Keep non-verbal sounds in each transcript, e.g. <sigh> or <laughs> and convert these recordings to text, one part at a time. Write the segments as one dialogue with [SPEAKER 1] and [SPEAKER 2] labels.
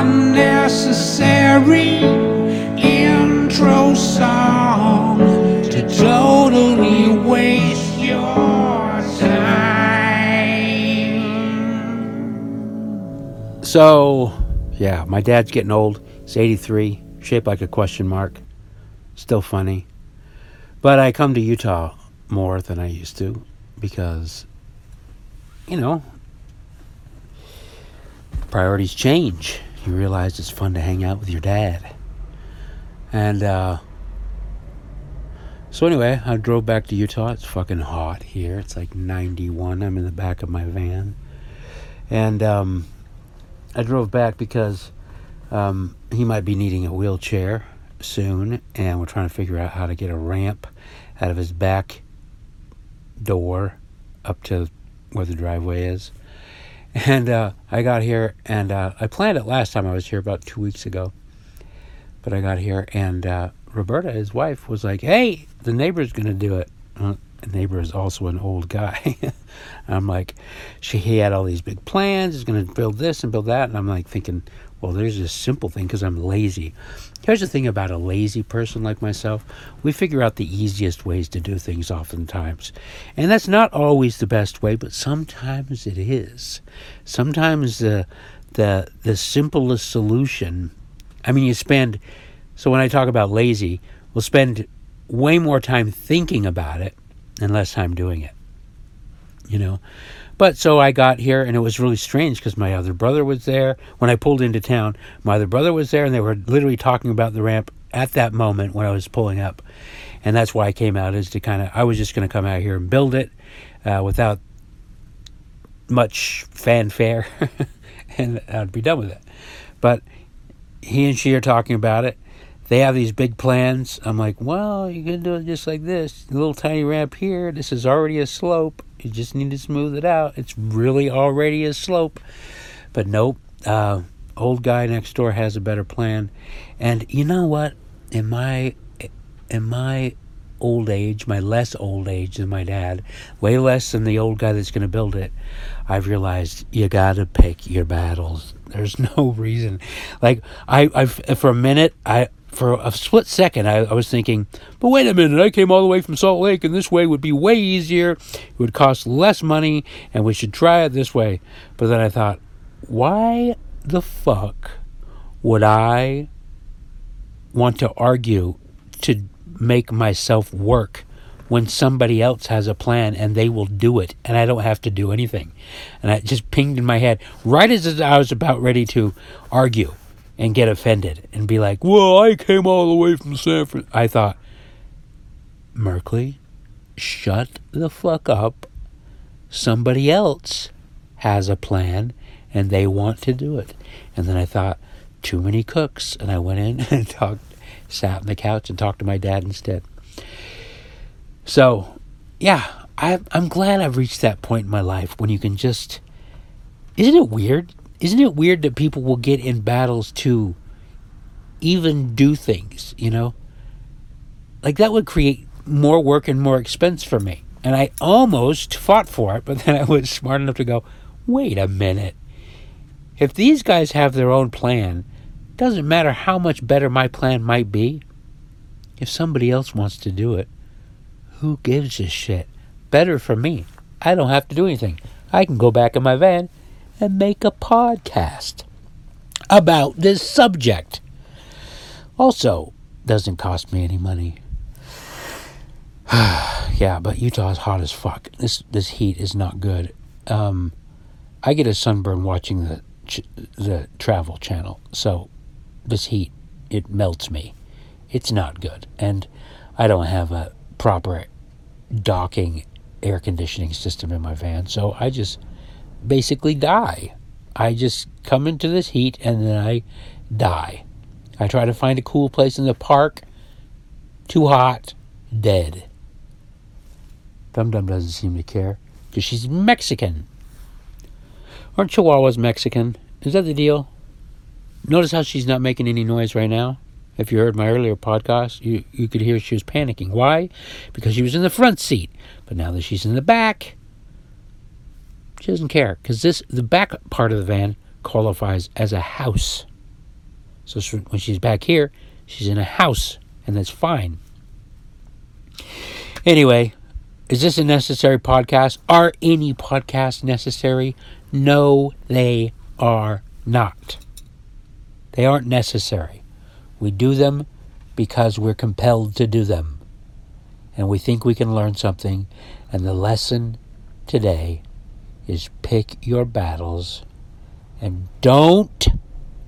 [SPEAKER 1] unnecessary intro song to totally waste your time.
[SPEAKER 2] So, yeah, my dad's getting old. He's 83, shaped like a question mark. Still funny. But I come to Utah more than I used to because, you know, priorities change. You realize it's fun to hang out with your dad. And, uh, so anyway, I drove back to Utah. It's fucking hot here. It's like 91. I'm in the back of my van. And, um, I drove back because, um, he might be needing a wheelchair soon. And we're trying to figure out how to get a ramp out of his back door up to where the driveway is. And uh, I got here, and uh, I planned it last time I was here about two weeks ago. But I got here, and uh, Roberta, his wife, was like, "Hey, the neighbor's gonna do it." Neighbor is also an old guy. <laughs> I'm like, she he had all these big plans. He's gonna build this and build that, and I'm like thinking, well, there's this simple thing because I'm lazy. Here's the thing about a lazy person like myself we figure out the easiest ways to do things oftentimes. And that's not always the best way, but sometimes it is. Sometimes the, the, the simplest solution, I mean, you spend, so when I talk about lazy, we'll spend way more time thinking about it and less time doing it. You know? But so I got here, and it was really strange because my other brother was there. When I pulled into town, my other brother was there, and they were literally talking about the ramp at that moment when I was pulling up. And that's why I came out, is to kind of, I was just going to come out here and build it uh, without much fanfare, <laughs> and I'd be done with it. But he and she are talking about it. They have these big plans. I'm like, well, you can do it just like this. A little tiny ramp here. This is already a slope you just need to smooth it out. It's really already a slope. But nope. Uh, old guy next door has a better plan. And you know what? In my in my old age, my less old age than my dad, way less than the old guy that's going to build it, I've realized you got to pick your battles. There's <laughs> no reason. Like I, I, for a minute, I, for a split second, I, I, was thinking, but wait a minute, I came all the way from Salt Lake, and this way would be way easier. It would cost less money, and we should try it this way. But then I thought, why the fuck would I want to argue to make myself work when somebody else has a plan and they will do it and I don't have to do anything? And it just pinged in my head right as I was about ready to argue and get offended and be like, well, I came all the way from San Francisco. I thought, Merkley, shut the fuck up. Somebody else has a plan and they want to do it. And then I thought, too many cooks. And I went in <laughs> and talked, sat on the couch and talked to my dad instead. So, yeah, I, I'm glad I've reached that point in my life when you can just. Isn't it weird? Isn't it weird that people will get in battles to even do things, you know? Like that would create more work and more expense for me. And I almost fought for it, <laughs> but then I was smart enough to go, wait a minute. If these guys have their own plan, doesn't matter how much better my plan might be. If somebody else wants to do it, who gives a shit? Better for me. I don't have to do anything. I can go back in my van and make a podcast about this subject. Also, doesn't cost me any money. <sighs> yeah, but Utah's hot as fuck. This this heat is not good. Um, I get a sunburn watching the ch- the Travel Channel, so this heat it melts me. It's not good, and I don't have a proper docking air conditioning system in my van, so I just basically die. I just come into this heat and then I die. I try to find a cool place in the park. Too hot, dead. Dum Dum doesn't seem to care because she's Mexican. Aren't Chihuahuas Mexican? Is that the deal? Notice how she's not making any noise right now? If you heard my earlier podcast, you, you could hear she was panicking. Why? Because she was in the front seat. But now that she's in the back, she doesn't care because this the back part of the van qualifies as a house. So when she's back here, she's in a house, and that's fine. Anyway, is this a necessary podcast? Are any podcasts necessary? No, they are not. They aren't necessary. We do them because we're compelled to do them. And we think we can learn something. And the lesson today is pick your battles and don't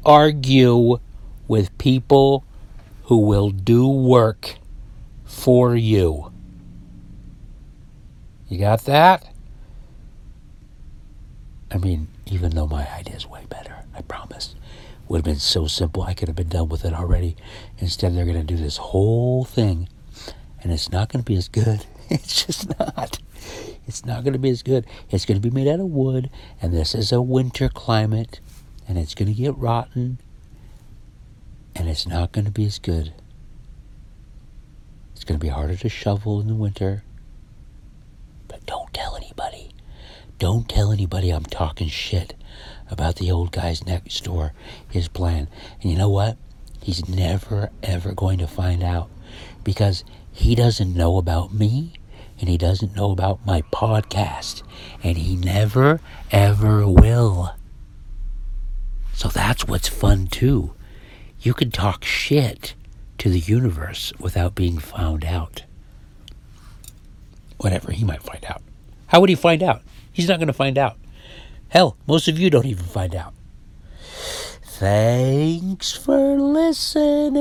[SPEAKER 2] argue with people who will do work for you. You got that? I mean, even though my idea is way better, I promise. Would have been so simple, I could have been done with it already. Instead, they're going to do this whole thing, and it's not going to be as good. <laughs> It's just not. It's not going to be as good. It's going to be made out of wood, and this is a winter climate, and it's going to get rotten, and it's not going to be as good. It's going to be harder to shovel in the winter. But don't tell anybody. Don't tell anybody I'm talking shit about the old guy's next door, his plan. And you know what? He's never, ever going to find out because he doesn't know about me and he doesn't know about my podcast. And he never, ever will. So that's what's fun too. You can talk shit to the universe without being found out. Whatever, he might find out. How would he find out? He's not going to find out. Hell, most of you don't even find out. Thanks for listening.